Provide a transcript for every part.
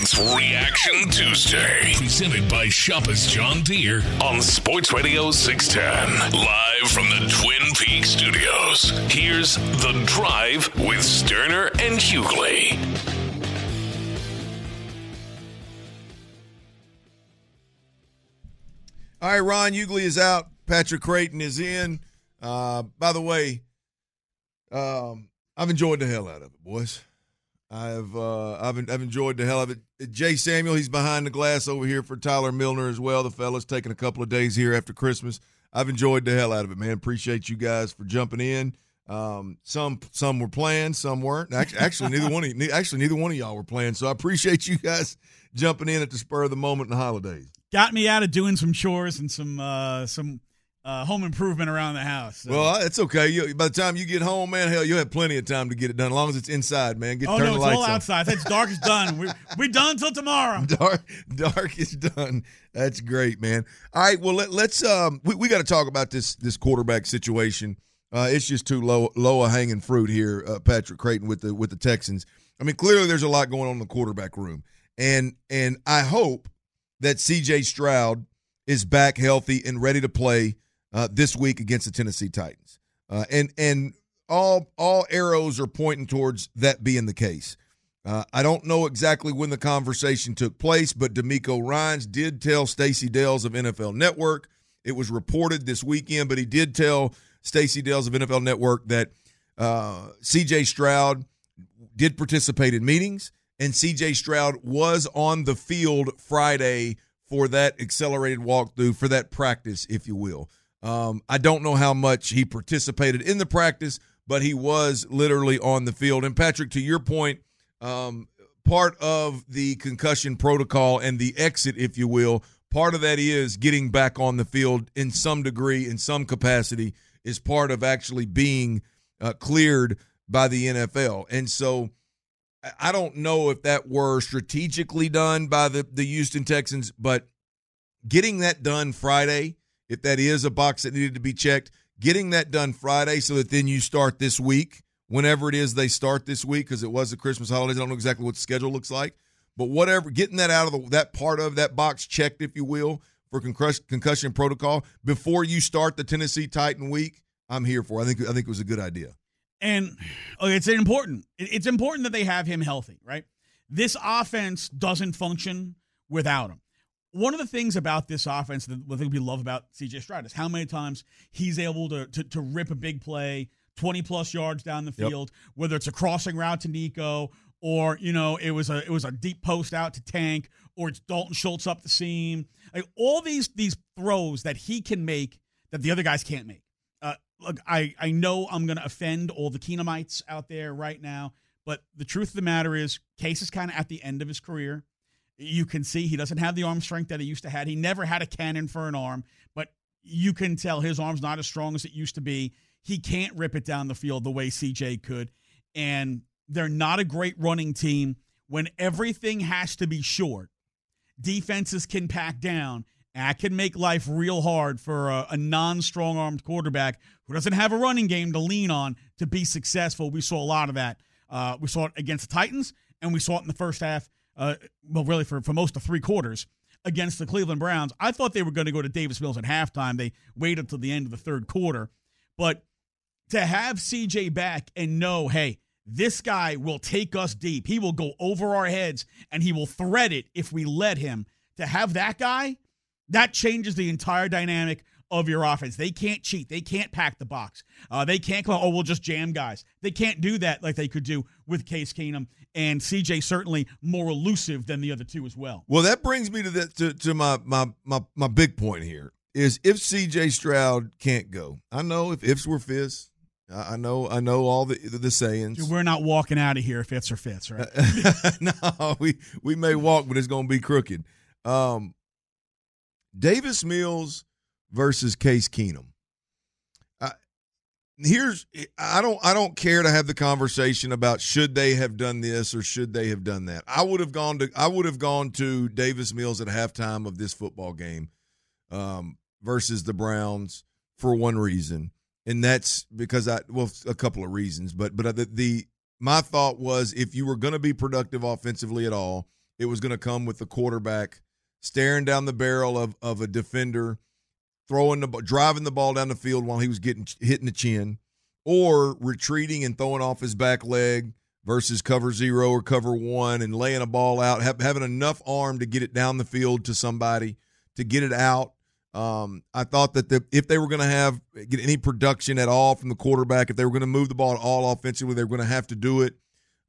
Reaction Tuesday. Presented by Shoppers John Deere on Sports Radio 610. Live from the Twin Peaks studios. Here's The Drive with Sterner and Hughley. All right, Ron Hughley is out. Patrick Creighton is in. Uh, by the way, um, I've enjoyed the hell out of it, boys. I've uh, I've I've enjoyed the hell of it. Jay Samuel, he's behind the glass over here for Tyler Milner as well. The fella's taking a couple of days here after Christmas. I've enjoyed the hell out of it, man. Appreciate you guys for jumping in. Um, some some were playing, some weren't. Actually, actually neither one of actually neither one of y'all were playing. So I appreciate you guys jumping in at the spur of the moment in the holidays. Got me out of doing some chores and some uh, some uh, home improvement around the house. So. Well, it's okay. You, by the time you get home, man, hell, you'll have plenty of time to get it done. As long as it's inside, man. Get oh turn no, it's all outside. It's dark. It's done. We we done until tomorrow. Dark, dark is done. That's great, man. All right, well let, let's um we, we got to talk about this this quarterback situation. Uh, it's just too low low a hanging fruit here, uh, Patrick Creighton with the with the Texans. I mean, clearly there's a lot going on in the quarterback room, and and I hope that C.J. Stroud is back healthy and ready to play uh, this week against the Tennessee Titans. Uh, and and all all arrows are pointing towards that being the case. Uh, I don't know exactly when the conversation took place, but DeMeco Ryans did tell Stacy Dales of NFL Network. It was reported this weekend, but he did tell Stacy Dales of NFL Network that uh, C.J. Stroud did participate in meetings, and C.J. Stroud was on the field Friday for that accelerated walkthrough, for that practice, if you will. Um, I don't know how much he participated in the practice, but he was literally on the field. And Patrick, to your point, um, part of the concussion protocol and the exit, if you will, part of that is getting back on the field in some degree, in some capacity, is part of actually being uh, cleared by the NFL. And so I don't know if that were strategically done by the, the Houston Texans, but getting that done Friday, if that is a box that needed to be checked, getting that done Friday so that then you start this week, whenever it is they start this week, because it was the Christmas holidays. I don't know exactly what the schedule looks like, but whatever, getting that out of the, that part of that box checked, if you will, for concussion, protocol before you start the Tennessee Titan week, I'm here for. I think I think it was a good idea. And okay, it's important. It's important that they have him healthy, right? This offense doesn't function without him. One of the things about this offense that I think we love about CJ Stroud is how many times he's able to, to, to rip a big play, 20 plus yards down the field, yep. whether it's a crossing route to Nico or, you know, it was a it was a deep post out to Tank or it's Dalton Schultz up the seam. Like all these these throws that he can make that the other guys can't make. Uh, look, I, I know I'm going to offend all the Keenumites out there right now, but the truth of the matter is, Case is kind of at the end of his career. You can see he doesn't have the arm strength that he used to have. He never had a cannon for an arm, but you can tell his arm's not as strong as it used to be. He can't rip it down the field the way CJ could. And they're not a great running team when everything has to be short. Defenses can pack down that can make life real hard for a, a non strong armed quarterback who doesn't have a running game to lean on to be successful. We saw a lot of that. Uh, we saw it against the Titans, and we saw it in the first half, uh, well, really for, for most of three quarters against the Cleveland Browns. I thought they were going to go to Davis Mills at halftime. They waited until the end of the third quarter. But to have CJ back and know, hey, this guy will take us deep. He will go over our heads and he will thread it if we let him. To have that guy, that changes the entire dynamic of your offense. They can't cheat. They can't pack the box. Uh, they can't go, oh, we'll just jam guys. They can't do that like they could do with Case Keenum and CJ. Certainly more elusive than the other two as well. Well, that brings me to the to, to my, my my my big point here is if CJ Stroud can't go. I know if ifs were fists. I know I know all the the, sayings. Dude, we're not walking out of here if ifs or fits, right? no, we we may walk, but it's going to be crooked. Um, Davis Mills versus Case Keenum. Here's I don't I don't care to have the conversation about should they have done this or should they have done that. I would have gone to I would have gone to Davis Mills at halftime of this football game um, versus the Browns for one reason, and that's because I well a couple of reasons, but but the, the my thought was if you were going to be productive offensively at all it was going to come with the quarterback staring down the barrel of, of a defender, throwing the driving the ball down the field while he was getting hitting the chin, or retreating and throwing off his back leg versus cover zero or cover one and laying a ball out, having enough arm to get it down the field to somebody to get it out. Um, I thought that the, if they were going to have get any production at all from the quarterback, if they were going to move the ball at all offensively, they were going to have to do it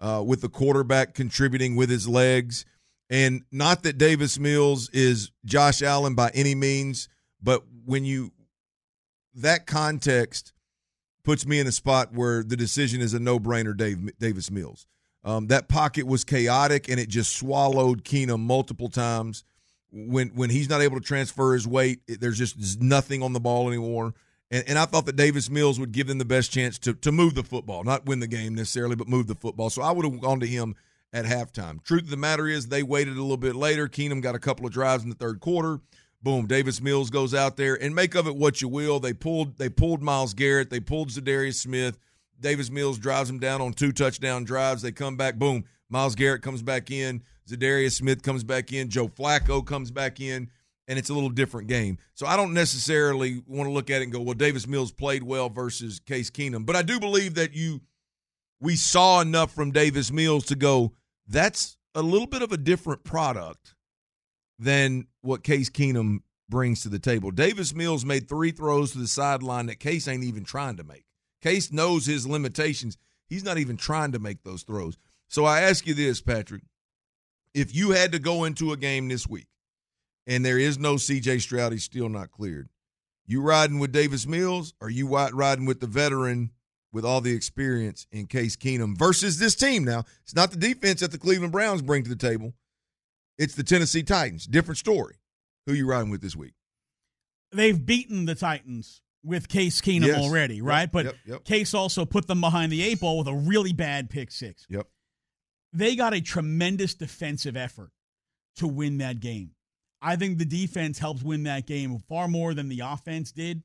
uh, with the quarterback contributing with his legs. And not that Davis Mills is Josh Allen by any means, but when you that context puts me in a spot where the decision is a no-brainer. Dave Davis Mills. Um, that pocket was chaotic and it just swallowed Keenum multiple times. When when he's not able to transfer his weight, there's just nothing on the ball anymore. And, and I thought that Davis Mills would give them the best chance to to move the football, not win the game necessarily, but move the football. So I would have gone to him at halftime. Truth of the matter is, they waited a little bit later. Keenum got a couple of drives in the third quarter. Boom, Davis Mills goes out there and make of it what you will. They pulled they pulled Myles Garrett, they pulled Za'Darius Smith. Davis Mills drives him down on two touchdown drives. They come back, boom. Myles Garrett comes back in. Za'Darius Smith comes back in. Joe Flacco comes back in, and it's a little different game. So I don't necessarily want to look at it and go, well, Davis Mills played well versus Case Keenum. But I do believe that you we saw enough from Davis Mills to go, that's a little bit of a different product than what Case Keenum brings to the table. Davis Mills made three throws to the sideline that Case ain't even trying to make. Case knows his limitations. He's not even trying to make those throws. So I ask you this, Patrick. If you had to go into a game this week and there is no CJ Stroud, he's still not cleared, you riding with Davis Mills or you riding with the veteran with all the experience in Case Keenum versus this team now? It's not the defense that the Cleveland Browns bring to the table. It's the Tennessee Titans. Different story. Who you riding with this week? They've beaten the Titans with Case Keenum yes. already, right? Yep, but yep, yep. Case also put them behind the eight ball with a really bad pick six. Yep. They got a tremendous defensive effort to win that game. I think the defense helped win that game far more than the offense did.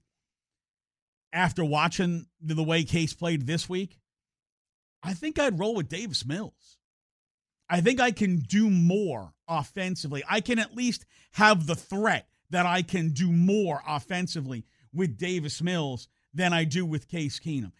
After watching the way Case played this week, I think I'd roll with Davis Mills. I think I can do more offensively. I can at least have the threat that I can do more offensively with Davis Mills than I do with Case Keenum.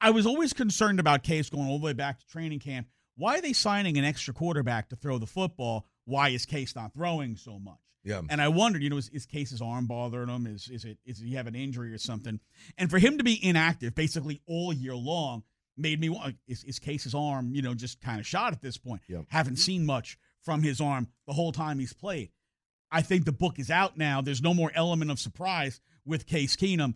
I was always concerned about Case going all the way back to training camp. Why are they signing an extra quarterback to throw the football? Why is Case not throwing so much? Yeah. And I wondered, you know, is, is Case's arm bothering him? Is is it is he have an injury or something? And for him to be inactive basically all year long, made me want uh, is, is Case's arm, you know, just kind of shot at this point. Yep. Haven't seen much from his arm the whole time he's played. I think the book is out now. There's no more element of surprise with Case Keenum.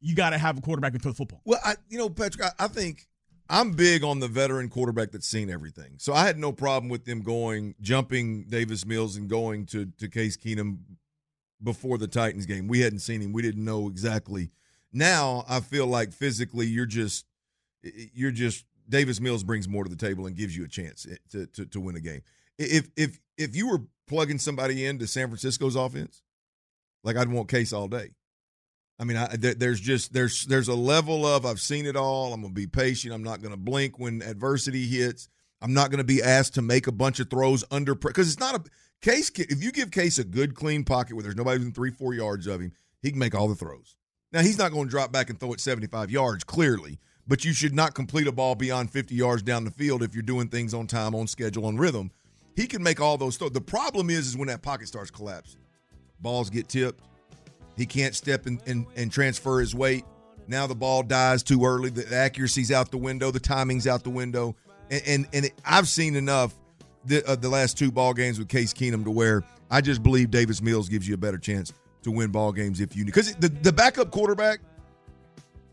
You got to have a quarterback who throw the football. Well, I, you know, Patrick, I, I think I'm big on the veteran quarterback that's seen everything. So I had no problem with them going, jumping Davis Mills and going to to Case Keenum before the Titans game. We hadn't seen him. We didn't know exactly. Now I feel like physically you're just you're just Davis Mills brings more to the table and gives you a chance eh, to, to, to win a game. If if if you were plugging somebody into San Francisco's offense, like I'd want Case all day. I mean, I, there's just there's there's a level of I've seen it all. I'm gonna be patient. I'm not gonna blink when adversity hits. I'm not gonna be asked to make a bunch of throws under because it's not a case. If you give Case a good clean pocket where there's nobody within three four yards of him, he can make all the throws. Now he's not to drop back and throw it 75 yards clearly, but you should not complete a ball beyond 50 yards down the field if you're doing things on time, on schedule, on rhythm. He can make all those throws. The problem is, is when that pocket starts collapsing, balls get tipped. He can't step and, and, and transfer his weight. Now the ball dies too early. The accuracy's out the window. The timing's out the window. And and, and it, I've seen enough the, uh, the last two ball games with Case Keenum to where I just believe Davis Mills gives you a better chance to win ball games if you need because the the backup quarterback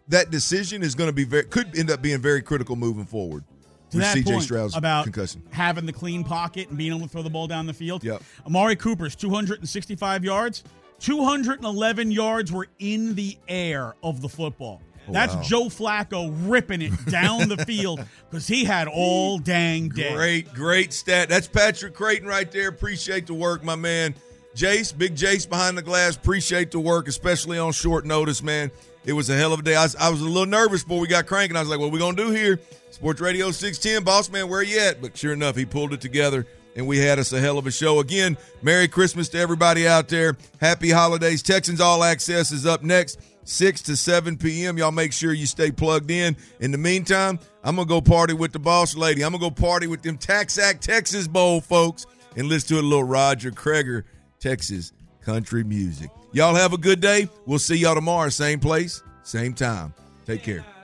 that decision is going to be very could end up being very critical moving forward. To that CJ point Stroud's about concussion. having the clean pocket and being able to throw the ball down the field. Yep. Amari Cooper's 265 yards, 211 yards were in the air of the football. Oh, That's wow. Joe Flacco ripping it down the field because he had all dang day. Great, great stat. That's Patrick Creighton right there. Appreciate the work, my man. Jace, big Jace behind the glass. Appreciate the work, especially on short notice, man. It was a hell of a day. I was, I was a little nervous before we got cranking. I was like, what we going to do here? Sports Radio 610, boss man, where you at? But sure enough, he pulled it together. and we had us a hell of a show. Again, Merry Christmas to everybody out there. Happy holidays. Texans All Access is up next, 6 to 7 p.m. Y'all make sure you stay plugged in. In the meantime, I'm going to go party with the boss lady. I'm going to go party with them Taxact Texas Bowl folks and listen to a little Roger Creager, Texas country music. Y'all have a good day. We'll see y'all tomorrow, same place, same time. Take care.